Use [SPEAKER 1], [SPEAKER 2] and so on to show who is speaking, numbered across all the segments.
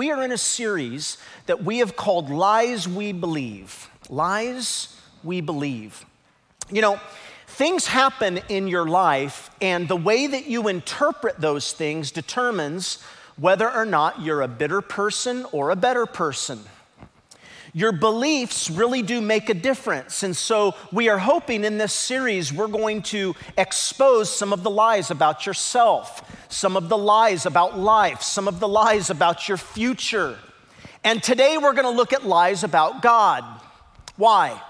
[SPEAKER 1] We are in a series that we have called Lies We Believe. Lies We Believe. You know, things happen in your life, and the way that you interpret those things determines whether or not you're a bitter person or a better person. Your beliefs really do make a difference. And so, we are hoping in this series we're going to expose some of the lies about yourself, some of the lies about life, some of the lies about your future. And today we're going to look at lies about God. Why?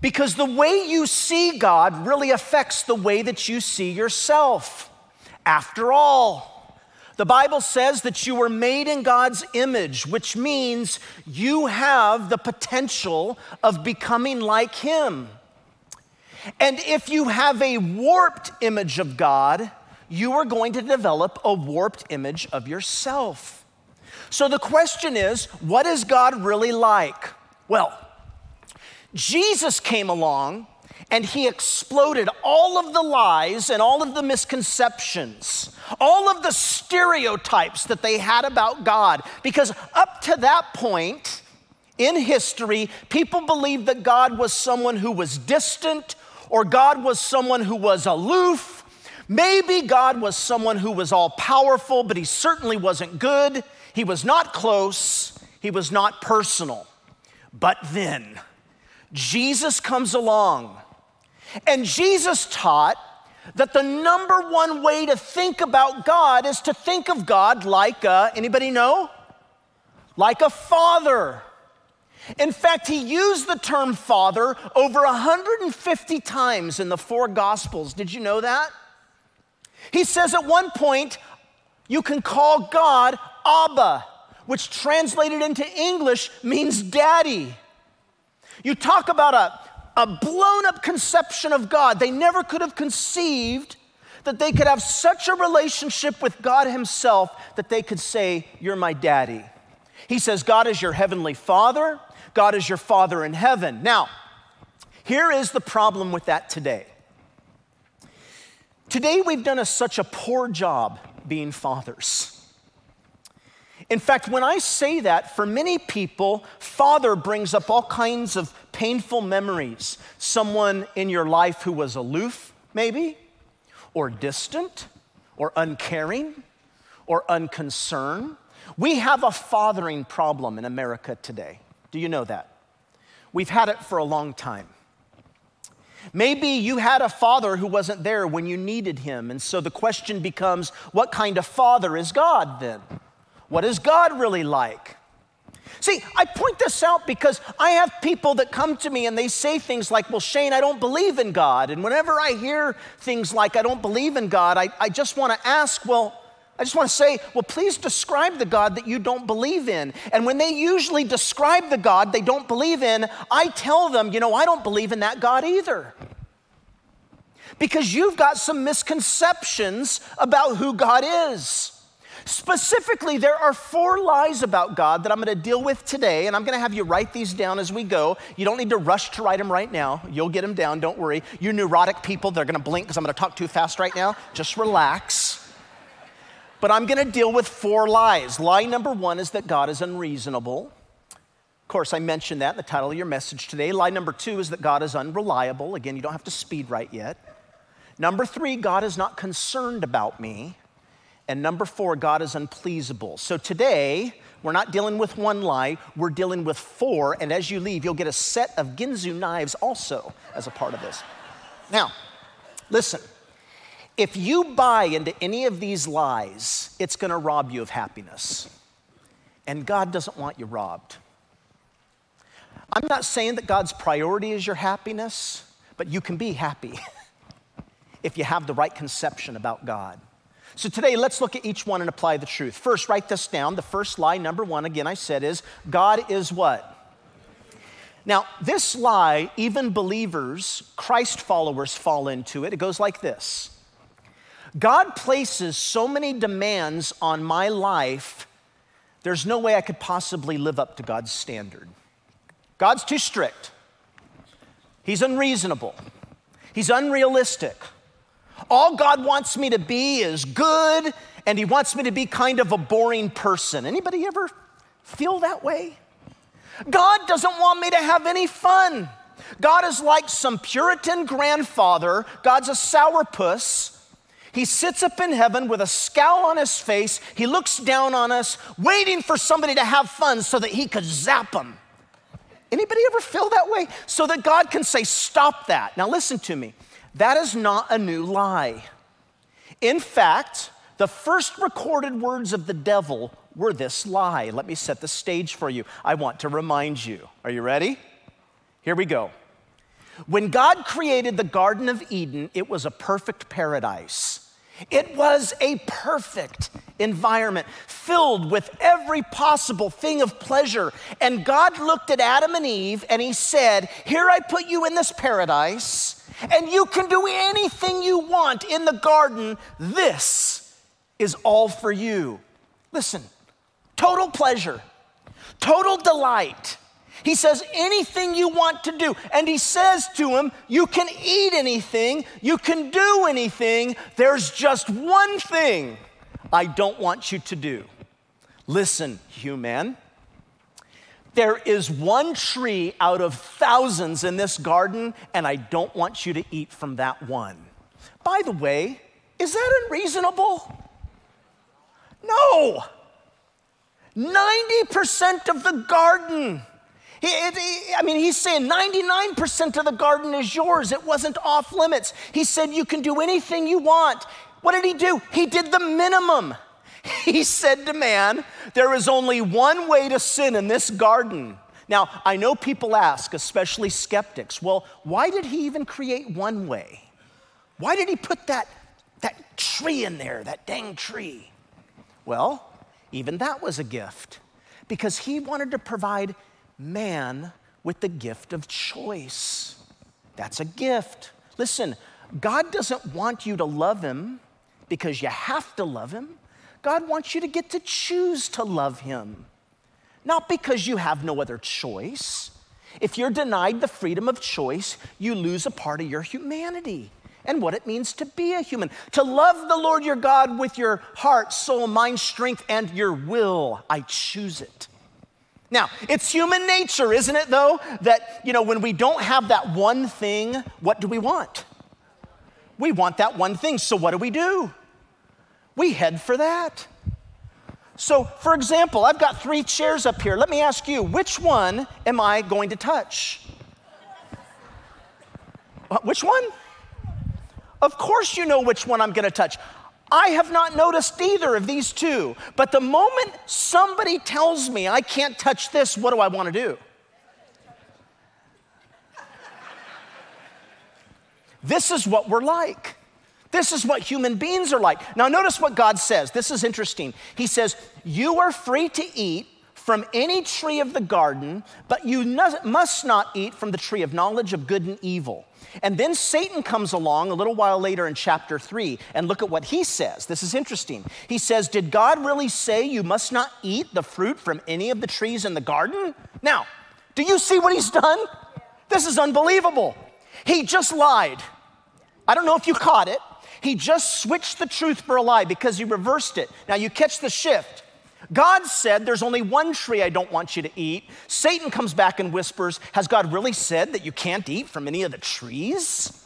[SPEAKER 1] Because the way you see God really affects the way that you see yourself. After all, the Bible says that you were made in God's image, which means you have the potential of becoming like Him. And if you have a warped image of God, you are going to develop a warped image of yourself. So the question is what is God really like? Well, Jesus came along and he exploded all of the lies and all of the misconceptions, all of the stereotypes that they had about God. Because up to that point in history, people believed that God was someone who was distant or God was someone who was aloof. Maybe God was someone who was all powerful, but he certainly wasn't good. He was not close, he was not personal. But then, Jesus comes along and Jesus taught that the number one way to think about God is to think of God like a, anybody know? Like a father. In fact, he used the term father over 150 times in the four gospels. Did you know that? He says at one point, you can call God Abba, which translated into English means daddy. You talk about a a blown up conception of God. They never could have conceived that they could have such a relationship with God Himself that they could say, You're my daddy. He says, God is your heavenly father, God is your father in heaven. Now, here is the problem with that today. Today, we've done a, such a poor job being fathers. In fact, when I say that, for many people, father brings up all kinds of painful memories. Someone in your life who was aloof, maybe, or distant, or uncaring, or unconcerned. We have a fathering problem in America today. Do you know that? We've had it for a long time. Maybe you had a father who wasn't there when you needed him, and so the question becomes what kind of father is God then? What is God really like? See, I point this out because I have people that come to me and they say things like, Well, Shane, I don't believe in God. And whenever I hear things like, I don't believe in God, I, I just want to ask, Well, I just want to say, well, please describe the God that you don't believe in. And when they usually describe the God they don't believe in, I tell them, you know, I don't believe in that God either. Because you've got some misconceptions about who God is. Specifically, there are four lies about God that I'm going to deal with today, and I'm going to have you write these down as we go. You don't need to rush to write them right now. You'll get them down, don't worry. You neurotic people, they're going to blink because I'm going to talk too fast right now. Just relax. But I'm going to deal with four lies. Lie number one is that God is unreasonable. Of course, I mentioned that in the title of your message today. Lie number two is that God is unreliable. Again, you don't have to speed right yet. Number three, God is not concerned about me. And number four, God is unpleasable. So today, we're not dealing with one lie, we're dealing with four. And as you leave, you'll get a set of Ginsu knives also as a part of this. Now, listen. If you buy into any of these lies, it's gonna rob you of happiness. And God doesn't want you robbed. I'm not saying that God's priority is your happiness, but you can be happy if you have the right conception about God. So today, let's look at each one and apply the truth. First, write this down. The first lie, number one, again, I said, is God is what? Now, this lie, even believers, Christ followers fall into it. It goes like this God places so many demands on my life, there's no way I could possibly live up to God's standard. God's too strict, He's unreasonable, He's unrealistic. All God wants me to be is good and he wants me to be kind of a boring person. Anybody ever feel that way? God doesn't want me to have any fun. God is like some Puritan grandfather. God's a sourpuss. He sits up in heaven with a scowl on his face. He looks down on us, waiting for somebody to have fun so that he could zap them. Anybody ever feel that way? So that God can say, Stop that. Now, listen to me. That is not a new lie. In fact, the first recorded words of the devil were this lie. Let me set the stage for you. I want to remind you. Are you ready? Here we go. When God created the Garden of Eden, it was a perfect paradise. It was a perfect environment filled with every possible thing of pleasure. And God looked at Adam and Eve and He said, Here I put you in this paradise, and you can do anything you want in the garden. This is all for you. Listen, total pleasure, total delight. He says, anything you want to do. And he says to him, you can eat anything, you can do anything. There's just one thing I don't want you to do. Listen, human. There is one tree out of thousands in this garden, and I don't want you to eat from that one. By the way, is that unreasonable? No. 90% of the garden. He, he, I mean, he's saying 99% of the garden is yours. It wasn't off limits. He said you can do anything you want. What did he do? He did the minimum. He said to man, There is only one way to sin in this garden. Now, I know people ask, especially skeptics, well, why did he even create one way? Why did he put that, that tree in there, that dang tree? Well, even that was a gift because he wanted to provide man with the gift of choice. That's a gift. Listen, God doesn't want you to love him because you have to love him. God wants you to get to choose to love him, not because you have no other choice. If you're denied the freedom of choice, you lose a part of your humanity and what it means to be a human. To love the Lord your God with your heart, soul, mind, strength, and your will. I choose it. Now, it's human nature, isn't it, though, that, you know, when we don't have that one thing, what do we want? We want that one thing. So, what do we do? We head for that. So, for example, I've got three chairs up here. Let me ask you, which one am I going to touch? Uh, which one? Of course, you know which one I'm going to touch. I have not noticed either of these two. But the moment somebody tells me I can't touch this, what do I want to do? This is what we're like. This is what human beings are like. Now, notice what God says. This is interesting. He says, You are free to eat from any tree of the garden, but you must not eat from the tree of knowledge of good and evil. And then Satan comes along a little while later in chapter 3, and look at what he says. This is interesting. He says, Did God really say you must not eat the fruit from any of the trees in the garden? Now, do you see what he's done? This is unbelievable. He just lied. I don't know if you caught it. He just switched the truth for a lie because he reversed it. Now, you catch the shift. God said, There's only one tree I don't want you to eat. Satan comes back and whispers, Has God really said that you can't eat from any of the trees?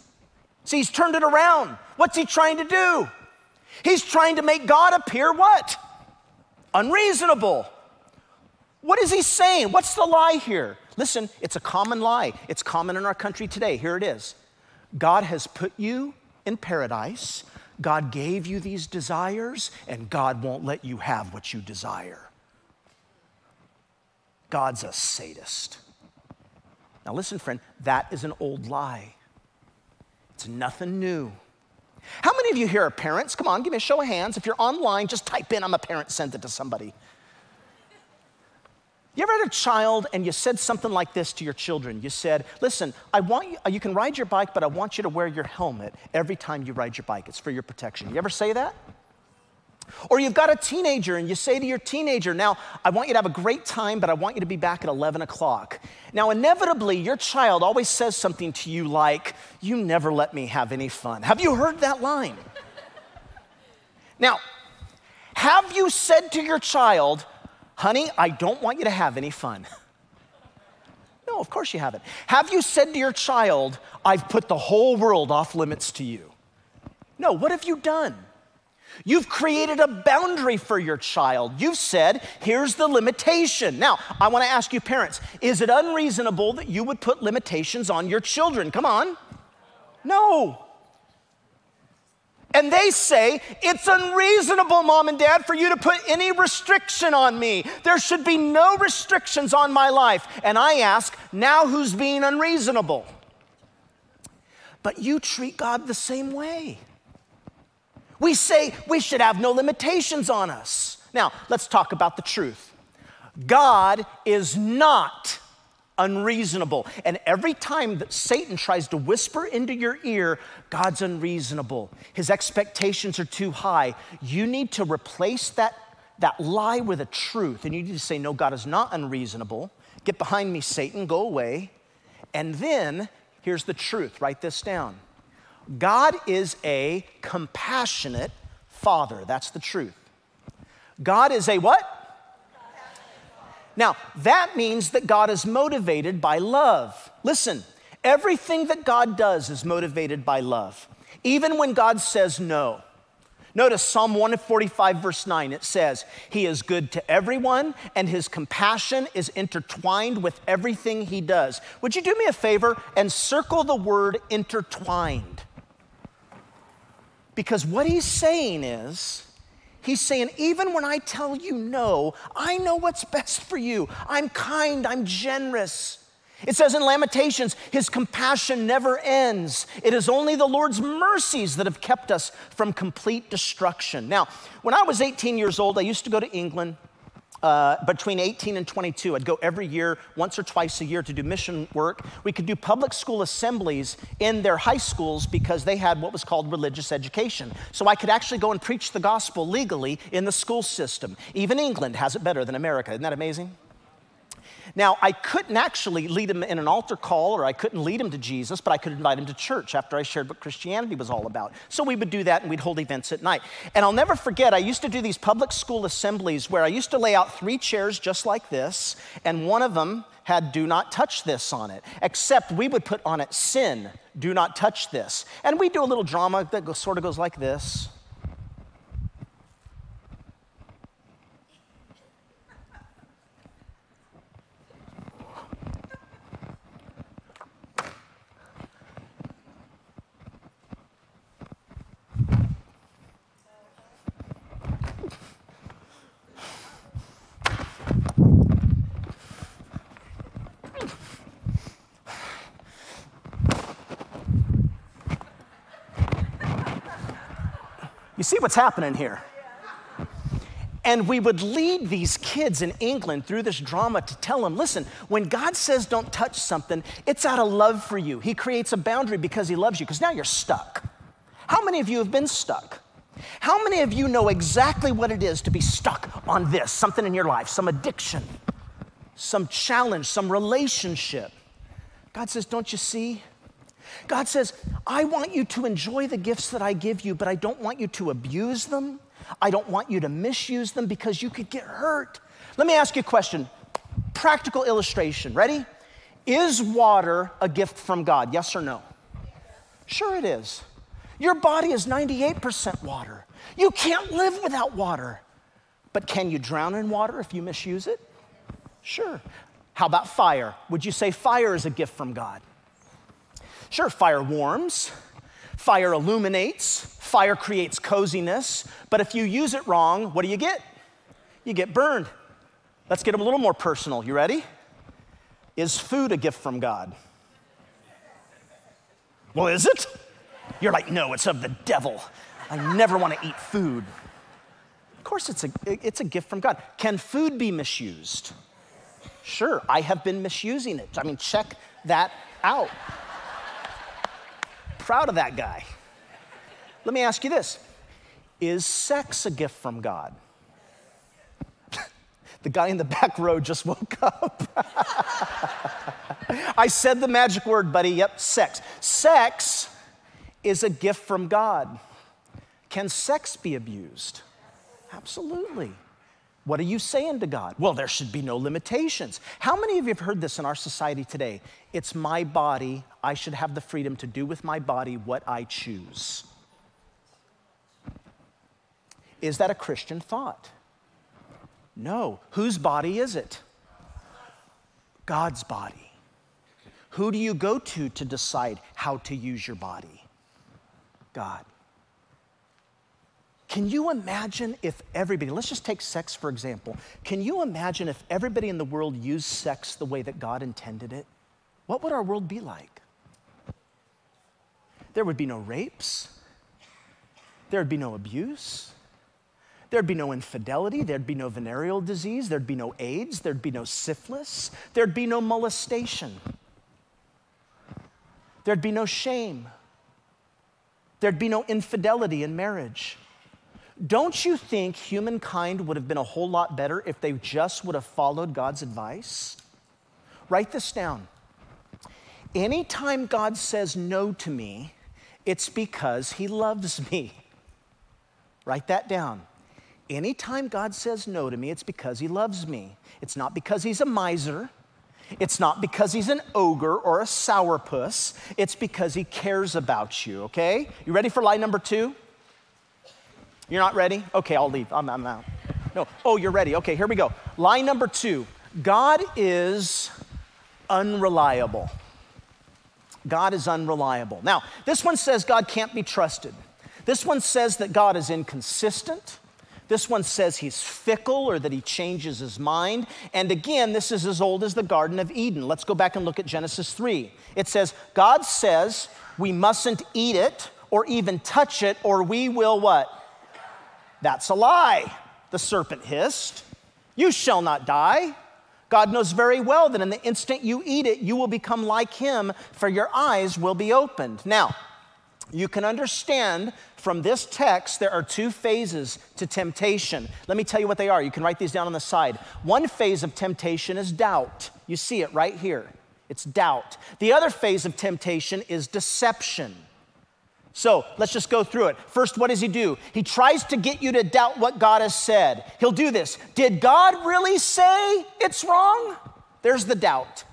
[SPEAKER 1] See, he's turned it around. What's he trying to do? He's trying to make God appear what? Unreasonable. What is he saying? What's the lie here? Listen, it's a common lie. It's common in our country today. Here it is God has put you in paradise God gave you these desires, and God won't let you have what you desire. God's a sadist. Now, listen, friend, that is an old lie. It's nothing new. How many of you here are parents? Come on, give me a show of hands. If you're online, just type in, I'm a parent, send it to somebody. You ever had a child and you said something like this to your children? You said, Listen, I want you, you can ride your bike, but I want you to wear your helmet every time you ride your bike. It's for your protection. You ever say that? Or you've got a teenager and you say to your teenager, Now, I want you to have a great time, but I want you to be back at 11 o'clock. Now, inevitably, your child always says something to you like, You never let me have any fun. Have you heard that line? now, Have you said to your child, honey, I don't want you to have any fun? No, of course you haven't. Have you said to your child, I've put the whole world off limits to you? No, what have you done? You've created a boundary for your child. You've said, here's the limitation. Now, I want to ask you, parents, is it unreasonable that you would put limitations on your children? Come on. No. And they say, It's unreasonable, mom and dad, for you to put any restriction on me. There should be no restrictions on my life. And I ask, Now who's being unreasonable? But you treat God the same way. We say we should have no limitations on us. Now, let's talk about the truth. God is not unreasonable. And every time that Satan tries to whisper into your ear, God's unreasonable, his expectations are too high, you need to replace that, that lie with a truth. And you need to say, No, God is not unreasonable. Get behind me, Satan, go away. And then here's the truth write this down God is a compassionate father. That's the truth. God is a what? Now, that means that God is motivated by love. Listen, everything that God does is motivated by love, even when God says no. Notice Psalm 145, verse 9, it says, He is good to everyone, and His compassion is intertwined with everything He does. Would you do me a favor and circle the word intertwined? Because what He's saying is, He's saying, even when I tell you no, I know what's best for you. I'm kind, I'm generous. It says in Lamentations, His compassion never ends. It is only the Lord's mercies that have kept us from complete destruction. Now, when I was 18 years old, I used to go to England uh, between 18 and 22. I'd go every year, once or twice a year, to do mission work. We could do public school assemblies in their high schools because they had what was called religious education. So I could actually go and preach the gospel legally in the school system. Even England has it better than America. Isn't that amazing? Now, I couldn't actually lead him in an altar call or I couldn't lead him to Jesus, but I could invite him to church after I shared what Christianity was all about. So we would do that and we'd hold events at night. And I'll never forget, I used to do these public school assemblies where I used to lay out three chairs just like this, and one of them had do not touch this on it, except we would put on it sin, do not touch this. And we do a little drama that sort of goes like this. You see what's happening here? And we would lead these kids in England through this drama to tell them listen, when God says don't touch something, it's out of love for you. He creates a boundary because He loves you, because now you're stuck. How many of you have been stuck? How many of you know exactly what it is to be stuck on this, something in your life, some addiction, some challenge, some relationship? God says, Don't you see? God says, I want you to enjoy the gifts that I give you, but I don't want you to abuse them. I don't want you to misuse them because you could get hurt. Let me ask you a question practical illustration. Ready? Is water a gift from God? Yes or no? Sure, it is. Your body is 98% water. You can't live without water. But can you drown in water if you misuse it? Sure. How about fire? Would you say fire is a gift from God? Sure, fire warms, fire illuminates, fire creates coziness, but if you use it wrong, what do you get? You get burned. Let's get a little more personal. You ready? Is food a gift from God? Well, is it? You're like, no, it's of the devil. I never want to eat food. Of course, it's a, it's a gift from God. Can food be misused? Sure, I have been misusing it. I mean, check that out proud of that guy. Let me ask you this Is sex a gift from God? the guy in the back row just woke up. I said the magic word, buddy. Yep, sex. Sex is a gift from God. Can sex be abused? Absolutely. What are you saying to God? Well, there should be no limitations. How many of you have heard this in our society today? It's my body. I should have the freedom to do with my body what I choose. Is that a Christian thought? No. Whose body is it? God's body. Who do you go to to decide how to use your body? God. Can you imagine if everybody, let's just take sex for example. Can you imagine if everybody in the world used sex the way that God intended it? What would our world be like? There would be no rapes, there would be no abuse, There'd be no infidelity, there'd be no venereal disease, there'd be no AIDS, there'd be no syphilis, there'd be no molestation, there'd be no shame, there'd be no infidelity in marriage. Don't you think humankind would have been a whole lot better if they just would have followed God's advice? Write this down. Anytime God says no to me, it's because he loves me. Write that down. Anytime God says no to me, it's because He loves me. It's not because He's a miser. It's not because He's an ogre or a sourpuss. It's because He cares about you, okay? You ready for lie number two? You're not ready? Okay, I'll leave. I'm, I'm out. No. Oh, you're ready. Okay, here we go. Lie number two God is unreliable. God is unreliable. Now, this one says God can't be trusted. This one says that God is inconsistent. This one says he's fickle or that he changes his mind. And again, this is as old as the Garden of Eden. Let's go back and look at Genesis 3. It says, God says we mustn't eat it or even touch it or we will what? That's a lie, the serpent hissed. You shall not die. God knows very well that in the instant you eat it, you will become like him, for your eyes will be opened. Now, you can understand from this text there are two phases to temptation. Let me tell you what they are. You can write these down on the side. One phase of temptation is doubt. You see it right here. It's doubt. The other phase of temptation is deception. So let's just go through it. First, what does he do? He tries to get you to doubt what God has said. He'll do this. Did God really say it's wrong? There's the doubt.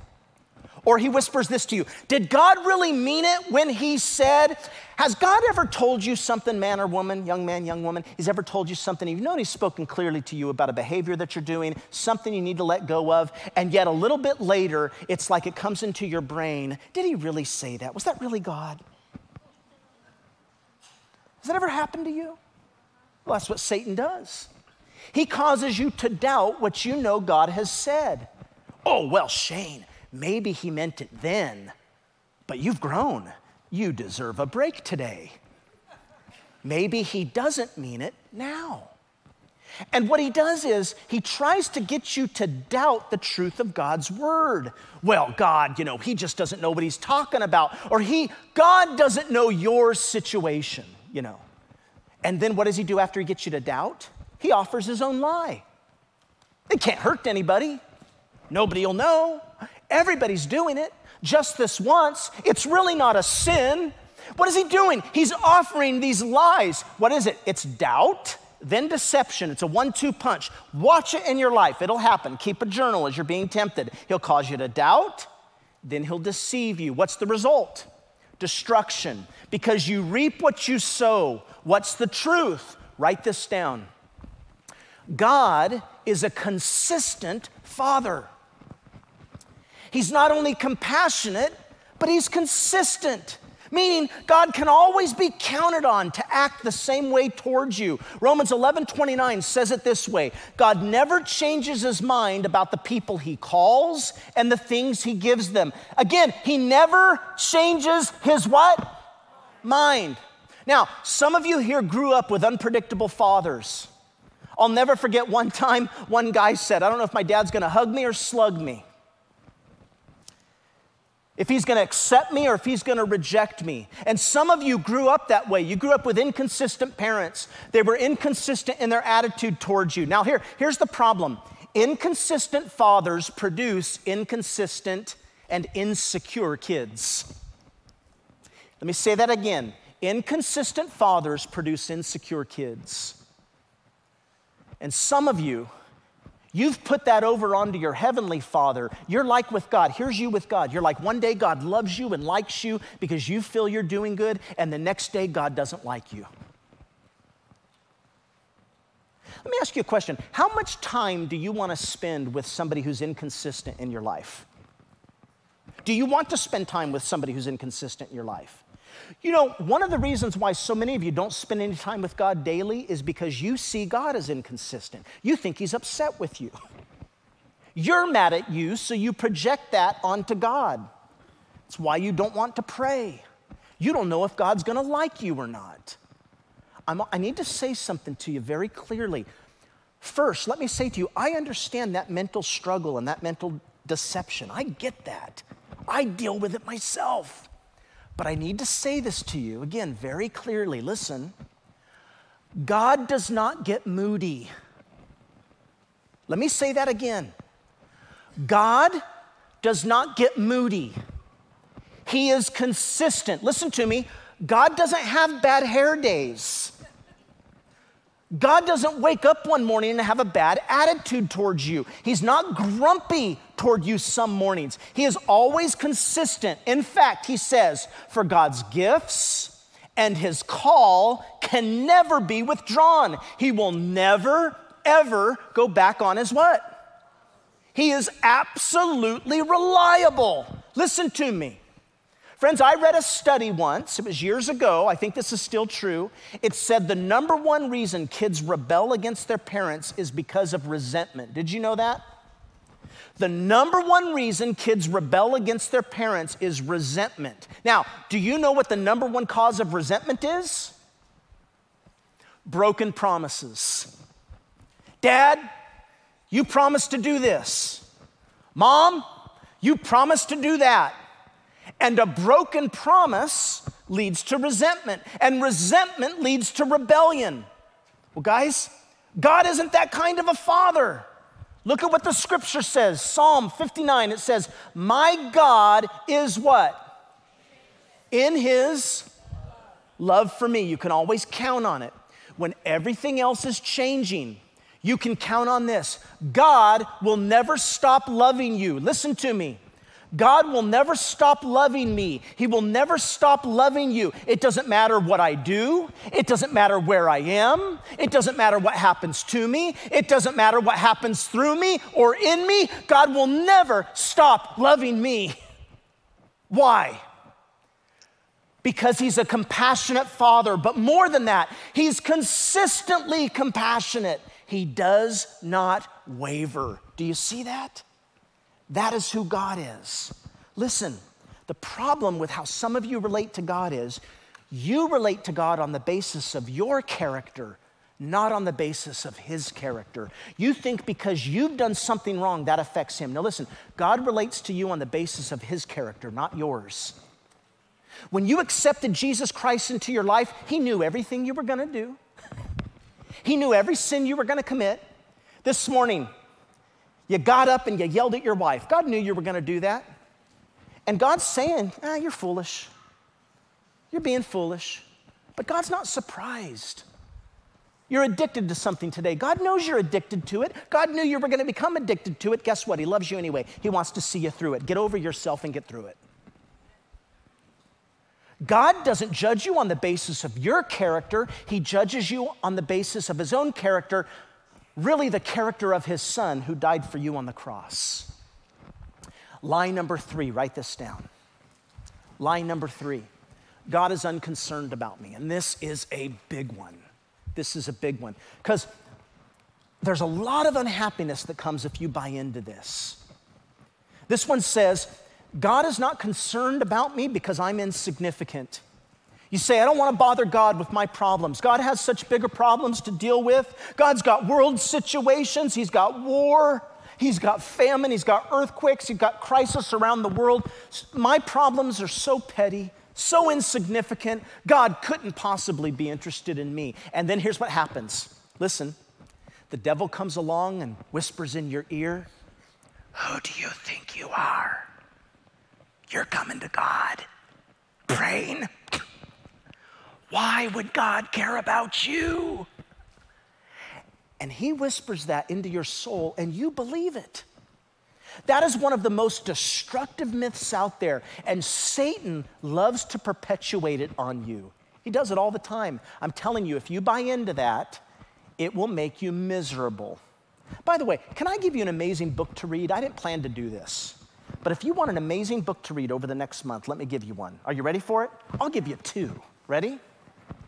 [SPEAKER 1] Or he whispers this to you Did God really mean it when he said, Has God ever told you something, man or woman, young man, young woman? He's ever told you something, you've known he's spoken clearly to you about a behavior that you're doing, something you need to let go of, and yet a little bit later, it's like it comes into your brain Did he really say that? Was that really God? Has that ever happened to you? Well, that's what Satan does. He causes you to doubt what you know God has said. Oh, well, Shane, Maybe he meant it then, but you've grown. You deserve a break today. Maybe he doesn't mean it now. And what he does is he tries to get you to doubt the truth of God's word. Well, God, you know, he just doesn't know what he's talking about, or he, God doesn't know your situation, you know. And then what does he do after he gets you to doubt? He offers his own lie. It can't hurt anybody. Nobody will know. Everybody's doing it just this once. It's really not a sin. What is he doing? He's offering these lies. What is it? It's doubt, then deception. It's a one two punch. Watch it in your life, it'll happen. Keep a journal as you're being tempted. He'll cause you to doubt, then he'll deceive you. What's the result? Destruction. Because you reap what you sow. What's the truth? Write this down. God is a consistent father. He's not only compassionate, but he's consistent. Meaning, God can always be counted on to act the same way towards you. Romans 11 29 says it this way God never changes his mind about the people he calls and the things he gives them. Again, he never changes his what? Mind. Now, some of you here grew up with unpredictable fathers. I'll never forget one time one guy said, I don't know if my dad's gonna hug me or slug me if he's going to accept me or if he's going to reject me. And some of you grew up that way. You grew up with inconsistent parents. They were inconsistent in their attitude towards you. Now, here, here's the problem inconsistent fathers produce inconsistent and insecure kids. Let me say that again. Inconsistent fathers produce insecure kids. And some of you, You've put that over onto your heavenly father. You're like with God. Here's you with God. You're like one day God loves you and likes you because you feel you're doing good, and the next day God doesn't like you. Let me ask you a question. How much time do you want to spend with somebody who's inconsistent in your life? Do you want to spend time with somebody who's inconsistent in your life? You know, one of the reasons why so many of you don't spend any time with God daily is because you see God as inconsistent. You think He's upset with you. You're mad at you, so you project that onto God. It's why you don't want to pray. You don't know if God's gonna like you or not. I'm, i need to say something to you very clearly. First, let me say to you, I understand that mental struggle and that mental deception. I get that. I deal with it myself. But I need to say this to you again very clearly. Listen, God does not get moody. Let me say that again. God does not get moody. He is consistent. Listen to me. God doesn't have bad hair days. God doesn't wake up one morning and have a bad attitude towards you. He's not grumpy toward you some mornings. He is always consistent. In fact, he says, for God's gifts and his call can never be withdrawn. He will never, ever go back on his what? He is absolutely reliable. Listen to me. Friends, I read a study once, it was years ago, I think this is still true. It said the number one reason kids rebel against their parents is because of resentment. Did you know that? The number one reason kids rebel against their parents is resentment. Now, do you know what the number one cause of resentment is? Broken promises. Dad, you promised to do this. Mom, you promised to do that. And a broken promise leads to resentment, and resentment leads to rebellion. Well, guys, God isn't that kind of a father. Look at what the scripture says Psalm 59, it says, My God is what? In his love for me. You can always count on it. When everything else is changing, you can count on this God will never stop loving you. Listen to me. God will never stop loving me. He will never stop loving you. It doesn't matter what I do. It doesn't matter where I am. It doesn't matter what happens to me. It doesn't matter what happens through me or in me. God will never stop loving me. Why? Because he's a compassionate father, but more than that, he's consistently compassionate. He does not waver. Do you see that? That is who God is. Listen, the problem with how some of you relate to God is you relate to God on the basis of your character, not on the basis of His character. You think because you've done something wrong, that affects Him. Now, listen, God relates to you on the basis of His character, not yours. When you accepted Jesus Christ into your life, He knew everything you were gonna do, He knew every sin you were gonna commit. This morning, you got up and you yelled at your wife. God knew you were going to do that. And God's saying, ah, you're foolish. You're being foolish. But God's not surprised. You're addicted to something today. God knows you're addicted to it. God knew you were going to become addicted to it. Guess what? He loves you anyway. He wants to see you through it. Get over yourself and get through it. God doesn't judge you on the basis of your character, He judges you on the basis of His own character really the character of his son who died for you on the cross. Line number three, write this down. Line number three God is unconcerned about me. And this is a big one. This is a big one. Because there's a lot of unhappiness that comes if you buy into this. This one says, God is not concerned about me because I'm insignificant. You say, I don't want to bother God with my problems. God has such bigger problems to deal with. God's got world situations, He's got war, He's got famine, He's got earthquakes, He's got crisis around the world. My problems are so petty, so insignificant. God couldn't possibly be interested in me. And then here's what happens listen, the devil comes along and whispers in your ear, Who do you think you are? You're coming to God, praying why would God care about you? And He whispers that into your soul, and you believe it. That is one of the most destructive myths out there, and Satan loves to perpetuate it on you. He does it all the time. I'm telling you, if you buy into that, it will make you miserable. By the way, can I give you an amazing book to read? I didn't plan to do this. But if you want an amazing book to read over the next month, let me give you one. Are you ready for it? I'll give you two. Ready?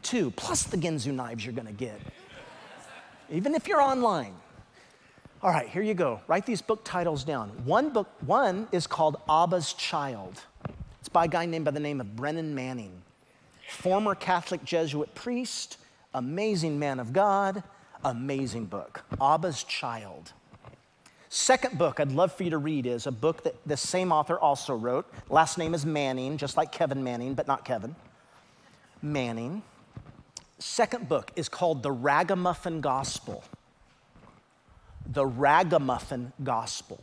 [SPEAKER 1] Two, plus the Ginsu knives you're gonna get, even if you're online. All right, here you go. Write these book titles down. One book, one is called Abba's Child. It's by a guy named by the name of Brennan Manning, former Catholic Jesuit priest, amazing man of God, amazing book. Abba's Child. Second book I'd love for you to read is a book that the same author also wrote. Last name is Manning, just like Kevin Manning, but not Kevin. Manning. Second book is called The Ragamuffin Gospel the ragamuffin gospel.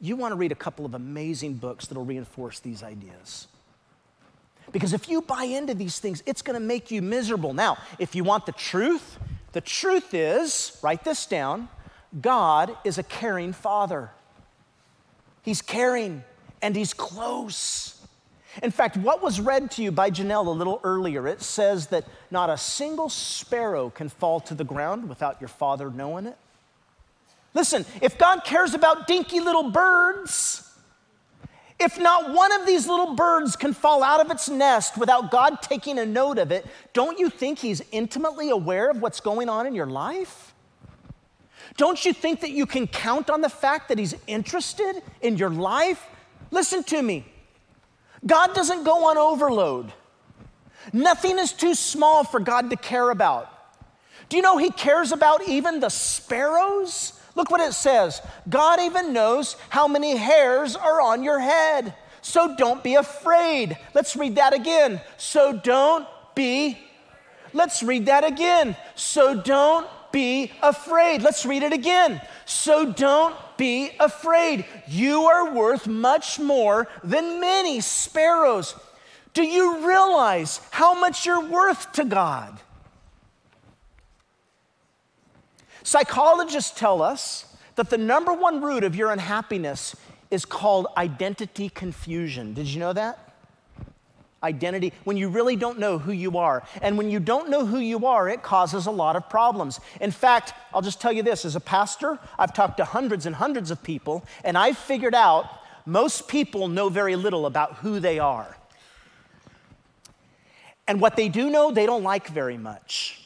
[SPEAKER 1] You want to read a couple of amazing books that'll reinforce these ideas. Because if you buy into these things, it's going to make you miserable. Now, if you want the truth, the truth is write this down God is a caring father. He's caring and he's close. In fact, what was read to you by Janelle a little earlier, it says that not a single sparrow can fall to the ground without your father knowing it. Listen, if God cares about dinky little birds, if not one of these little birds can fall out of its nest without God taking a note of it, don't you think He's intimately aware of what's going on in your life? Don't you think that you can count on the fact that He's interested in your life? Listen to me. God doesn't go on overload. Nothing is too small for God to care about. Do you know He cares about even the sparrows? Look what it says God even knows how many hairs are on your head. So don't be afraid. Let's read that again. So don't be. Let's read that again. So don't be afraid. Let's read it again. So don't be afraid. You are worth much more than many sparrows. Do you realize how much you're worth to God? Psychologists tell us that the number one root of your unhappiness is called identity confusion. Did you know that? Identity, when you really don't know who you are. And when you don't know who you are, it causes a lot of problems. In fact, I'll just tell you this as a pastor, I've talked to hundreds and hundreds of people, and I've figured out most people know very little about who they are. And what they do know, they don't like very much.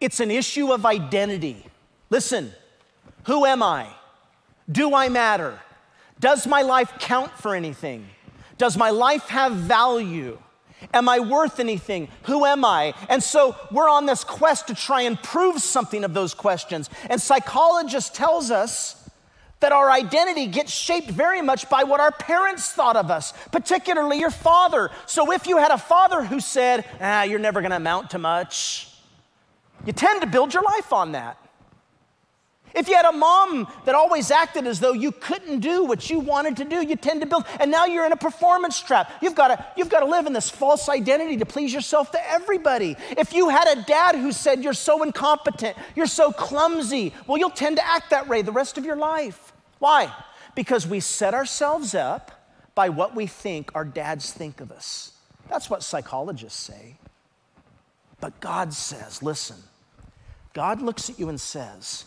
[SPEAKER 1] It's an issue of identity. Listen, who am I? Do I matter? Does my life count for anything? Does my life have value? Am I worth anything? Who am I? And so we're on this quest to try and prove something of those questions. And psychologist tells us that our identity gets shaped very much by what our parents thought of us, particularly your father. So if you had a father who said, ah, you're never gonna amount to much, you tend to build your life on that. If you had a mom that always acted as though you couldn't do what you wanted to do, you tend to build, and now you're in a performance trap. You've got to, you've got to live in this false identity to please yourself to everybody. If you had a dad who said you're so incompetent, you're so clumsy, well, you'll tend to act that way the rest of your life. Why? Because we set ourselves up by what we think our dads think of us. That's what psychologists say. But God says, listen, God looks at you and says,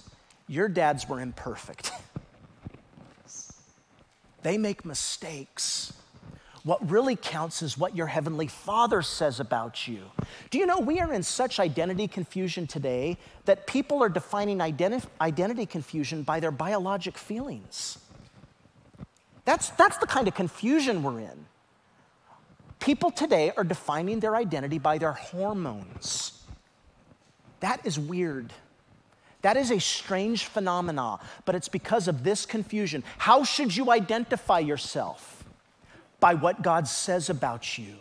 [SPEAKER 1] your dads were imperfect. they make mistakes. What really counts is what your heavenly father says about you. Do you know we are in such identity confusion today that people are defining identi- identity confusion by their biologic feelings? That's, that's the kind of confusion we're in. People today are defining their identity by their hormones. That is weird. That is a strange phenomena, but it's because of this confusion. How should you identify yourself? By what God says about you.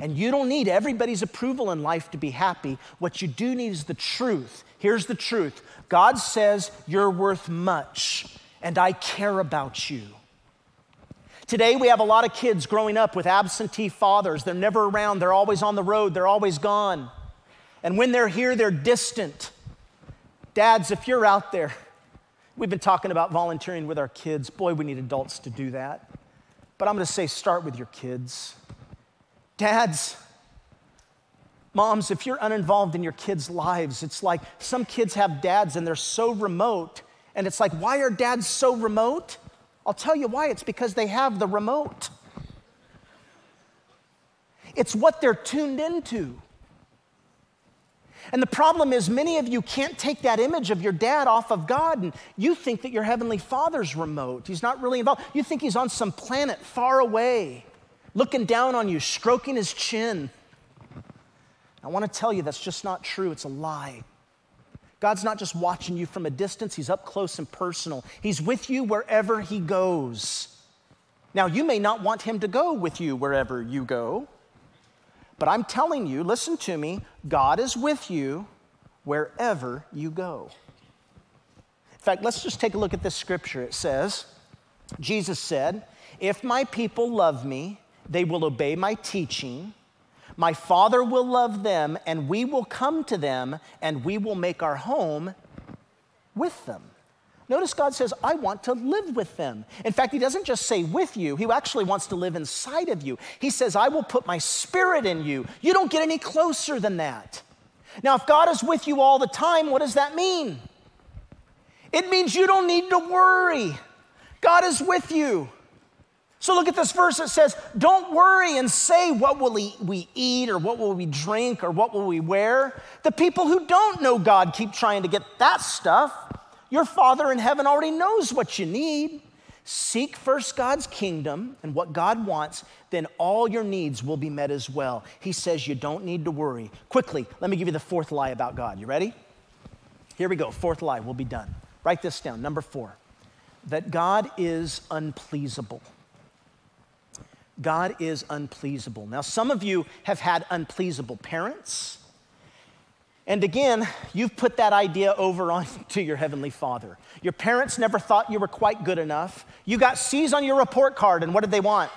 [SPEAKER 1] And you don't need everybody's approval in life to be happy. What you do need is the truth. Here's the truth God says you're worth much, and I care about you. Today, we have a lot of kids growing up with absentee fathers. They're never around, they're always on the road, they're always gone. And when they're here, they're distant. Dads, if you're out there, we've been talking about volunteering with our kids. Boy, we need adults to do that. But I'm going to say start with your kids. Dads, moms, if you're uninvolved in your kids' lives, it's like some kids have dads and they're so remote. And it's like, why are dads so remote? I'll tell you why. It's because they have the remote. It's what they're tuned into. And the problem is, many of you can't take that image of your dad off of God, and you think that your heavenly father's remote. He's not really involved. You think he's on some planet far away, looking down on you, stroking his chin. I want to tell you that's just not true. It's a lie. God's not just watching you from a distance, He's up close and personal. He's with you wherever He goes. Now, you may not want Him to go with you wherever you go. But I'm telling you, listen to me, God is with you wherever you go. In fact, let's just take a look at this scripture. It says, Jesus said, If my people love me, they will obey my teaching. My Father will love them, and we will come to them, and we will make our home with them. Notice God says, I want to live with them. In fact, He doesn't just say with you, He actually wants to live inside of you. He says, I will put my spirit in you. You don't get any closer than that. Now, if God is with you all the time, what does that mean? It means you don't need to worry. God is with you. So look at this verse. It says, Don't worry and say, What will we eat, or what will we drink, or what will we wear? The people who don't know God keep trying to get that stuff. Your Father in heaven already knows what you need. Seek first God's kingdom and what God wants, then all your needs will be met as well. He says you don't need to worry. Quickly, let me give you the fourth lie about God. You ready? Here we go. Fourth lie, we'll be done. Write this down. Number four, that God is unpleasable. God is unpleasable. Now, some of you have had unpleasable parents. And again, you've put that idea over onto your Heavenly Father. Your parents never thought you were quite good enough. You got C's on your report card, and what did they want?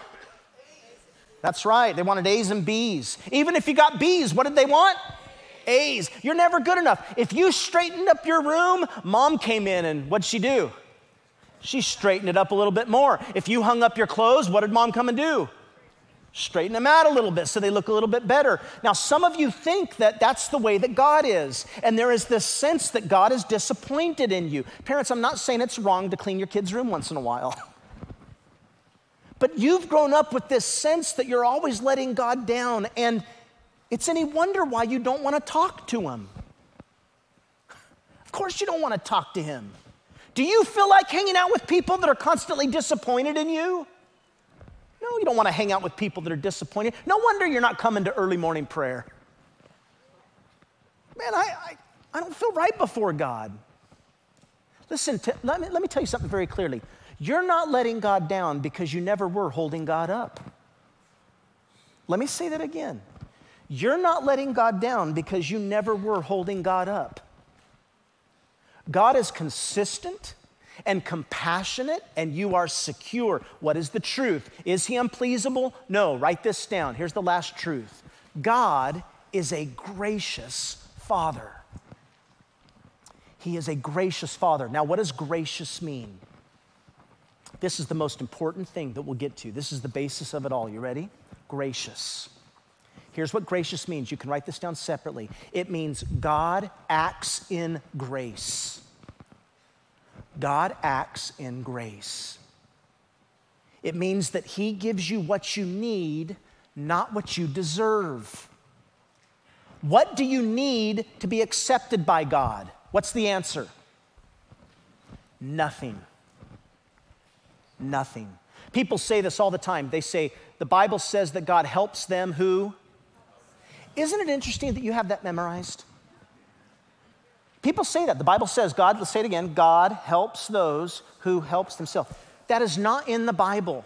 [SPEAKER 1] That's right, they wanted A's and B's. Even if you got B's, what did they want? A's. You're never good enough. If you straightened up your room, mom came in, and what'd she do? She straightened it up a little bit more. If you hung up your clothes, what did mom come and do? Straighten them out a little bit so they look a little bit better. Now, some of you think that that's the way that God is, and there is this sense that God is disappointed in you. Parents, I'm not saying it's wrong to clean your kid's room once in a while. But you've grown up with this sense that you're always letting God down, and it's any wonder why you don't want to talk to Him. Of course, you don't want to talk to Him. Do you feel like hanging out with people that are constantly disappointed in you? No, you don't want to hang out with people that are disappointed. No wonder you're not coming to early morning prayer. Man, I, I, I don't feel right before God. Listen, to, let, me, let me tell you something very clearly. You're not letting God down because you never were holding God up. Let me say that again. You're not letting God down because you never were holding God up. God is consistent and compassionate and you are secure. What is the truth? Is he unpleasable? No, write this down. Here's the last truth God is a gracious Father. He is a gracious Father. Now, what does gracious mean? This is the most important thing that we'll get to. This is the basis of it all. You ready? Gracious. Here's what gracious means. You can write this down separately. It means God acts in grace. God acts in grace. It means that He gives you what you need, not what you deserve. What do you need to be accepted by God? What's the answer? Nothing. Nothing. People say this all the time. They say, the Bible says that God helps them who? Isn't it interesting that you have that memorized? People say that. The Bible says, God, let's say it again, God helps those who helps themselves. That is not in the Bible.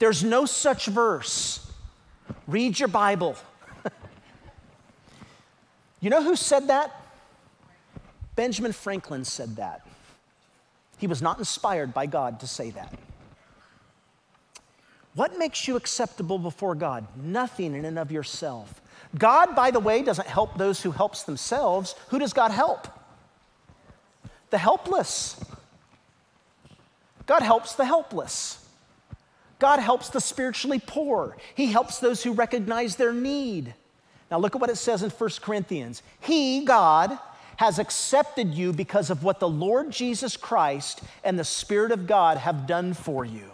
[SPEAKER 1] There's no such verse. Read your Bible. you know who said that? Benjamin Franklin said that. He was not inspired by God to say that. What makes you acceptable before God? Nothing in and of yourself. God, by the way, doesn't help those who helps themselves. Who does God help? the helpless. God helps the helpless. God helps the spiritually poor. He helps those who recognize their need. Now, look at what it says in 1 Corinthians. He, God, has accepted you because of what the Lord Jesus Christ and the Spirit of God have done for you.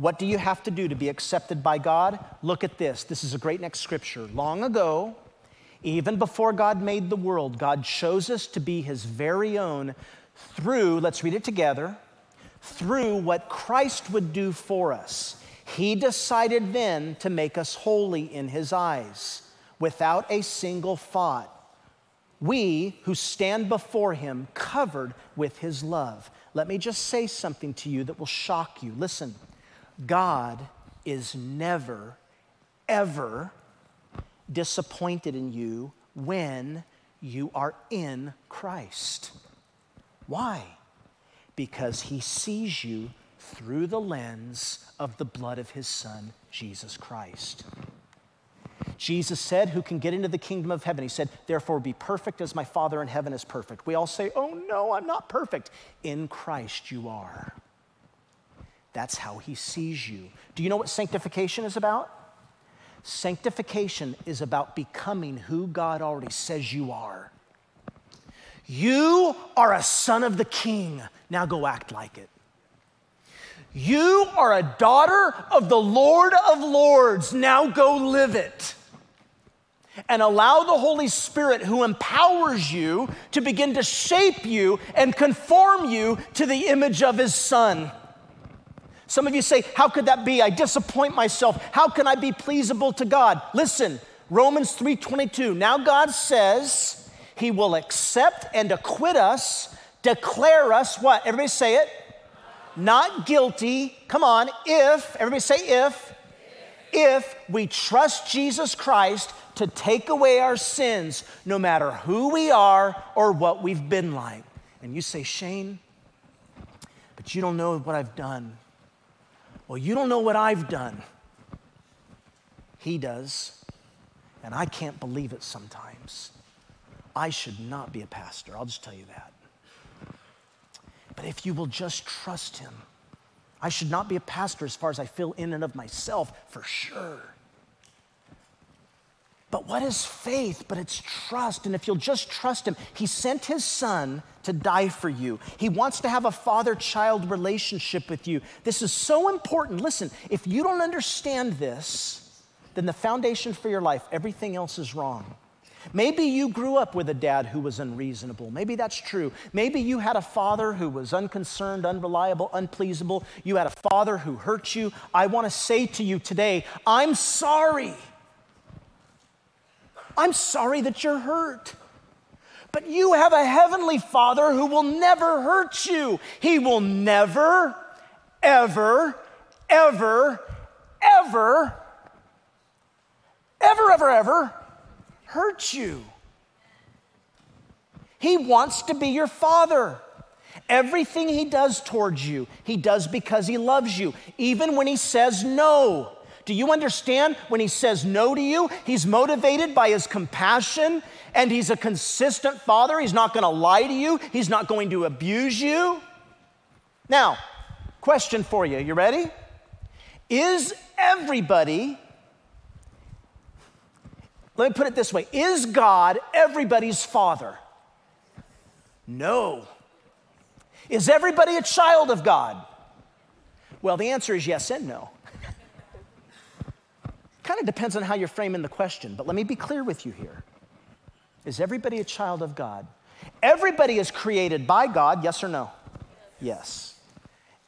[SPEAKER 1] What do you have to do to be accepted by God? Look at this. This is a great next scripture. Long ago, even before God made the world, God chose us to be his very own through, let's read it together, through what Christ would do for us. He decided then to make us holy in his eyes without a single thought. We who stand before him covered with his love. Let me just say something to you that will shock you. Listen, God is never, ever disappointed in you when you are in Christ. Why? Because he sees you through the lens of the blood of his son, Jesus Christ. Jesus said, Who can get into the kingdom of heaven? He said, Therefore be perfect as my Father in heaven is perfect. We all say, Oh no, I'm not perfect. In Christ you are. That's how he sees you. Do you know what sanctification is about? Sanctification is about becoming who God already says you are. You are a son of the king. Now go act like it. You are a daughter of the Lord of Lords. Now go live it. And allow the Holy Spirit, who empowers you, to begin to shape you and conform you to the image of His Son. Some of you say, How could that be? I disappoint myself. How can I be pleasable to God? Listen, Romans 3:22. Now God says he will accept and acquit us, declare us what? Everybody say it. Not guilty. Come on, if, everybody say if, if we trust Jesus Christ to take away our sins, no matter who we are or what we've been like. And you say, Shane, but you don't know what I've done. Well, you don't know what I've done. He does. And I can't believe it sometimes. I should not be a pastor. I'll just tell you that. But if you will just trust him, I should not be a pastor as far as I feel in and of myself, for sure. But what is faith? But it's trust. And if you'll just trust Him, He sent His Son to die for you. He wants to have a father child relationship with you. This is so important. Listen, if you don't understand this, then the foundation for your life, everything else is wrong. Maybe you grew up with a dad who was unreasonable. Maybe that's true. Maybe you had a father who was unconcerned, unreliable, unpleasable. You had a father who hurt you. I want to say to you today, I'm sorry. I'm sorry that you're hurt. But you have a heavenly Father who will never hurt you. He will never, ever, ever, ever, ever, ever, ever hurt you. He wants to be your Father. Everything He does towards you, He does because He loves you, even when He says no. Do you understand when he says no to you? He's motivated by his compassion and he's a consistent father. He's not going to lie to you, he's not going to abuse you. Now, question for you. You ready? Is everybody, let me put it this way Is God everybody's father? No. Is everybody a child of God? Well, the answer is yes and no. Kind of depends on how you're framing the question, but let me be clear with you here. Is everybody a child of God? Everybody is created by God, yes or no? Yes.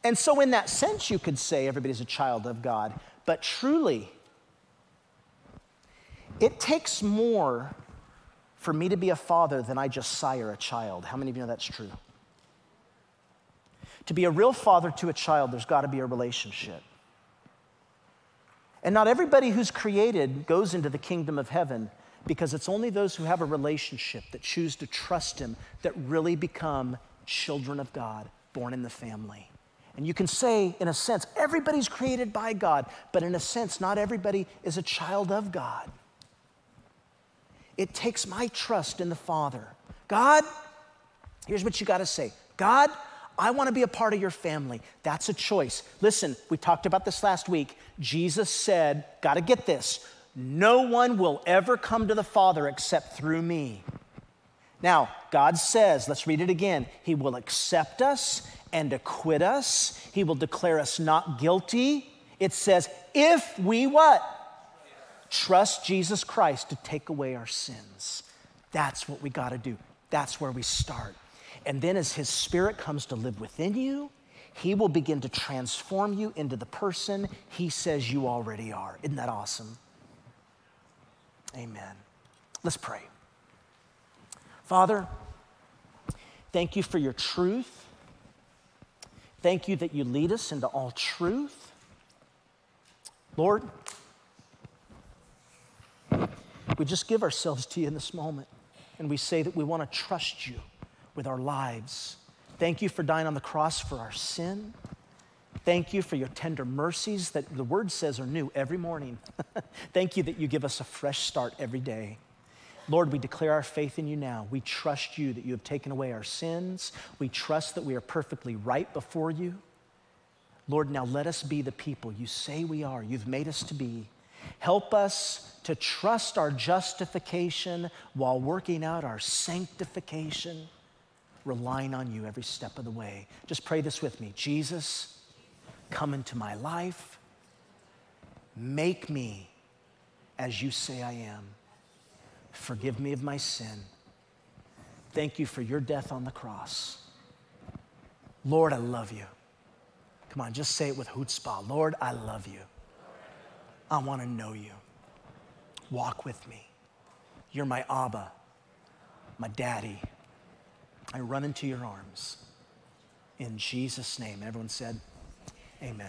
[SPEAKER 1] And so, in that sense, you could say everybody's a child of God, but truly, it takes more for me to be a father than I just sire a child. How many of you know that's true? To be a real father to a child, there's got to be a relationship. And not everybody who's created goes into the kingdom of heaven because it's only those who have a relationship that choose to trust Him that really become children of God, born in the family. And you can say, in a sense, everybody's created by God, but in a sense, not everybody is a child of God. It takes my trust in the Father. God, Here's what you got to say God, I want to be a part of your family. That's a choice. Listen, we talked about this last week. Jesus said, got to get this no one will ever come to the Father except through me. Now, God says, let's read it again, He will accept us and acquit us, He will declare us not guilty. It says, if we what? Trust Jesus Christ to take away our sins. That's what we got to do. That's where we start. And then as His Spirit comes to live within you, He will begin to transform you into the person He says you already are. Isn't that awesome? Amen. Let's pray. Father, thank you for your truth. Thank you that you lead us into all truth. Lord, we just give ourselves to you in this moment and we say that we want to trust you with our lives. Thank you for dying on the cross for our sin. Thank you for your tender mercies that the word says are new every morning. Thank you that you give us a fresh start every day. Lord, we declare our faith in you now. We trust you that you have taken away our sins. We trust that we are perfectly right before you. Lord, now let us be the people you say we are. You've made us to be. Help us to trust our justification while working out our sanctification relying on you every step of the way. Just pray this with me Jesus, come into my life. Make me as you say I am. Forgive me of my sin. Thank you for your death on the cross. Lord, I love you. Come on, just say it with chutzpah. Lord, I love you. I want to know you. Walk with me. You're my Abba, my daddy. I run into your arms. In Jesus' name. Everyone said, Amen.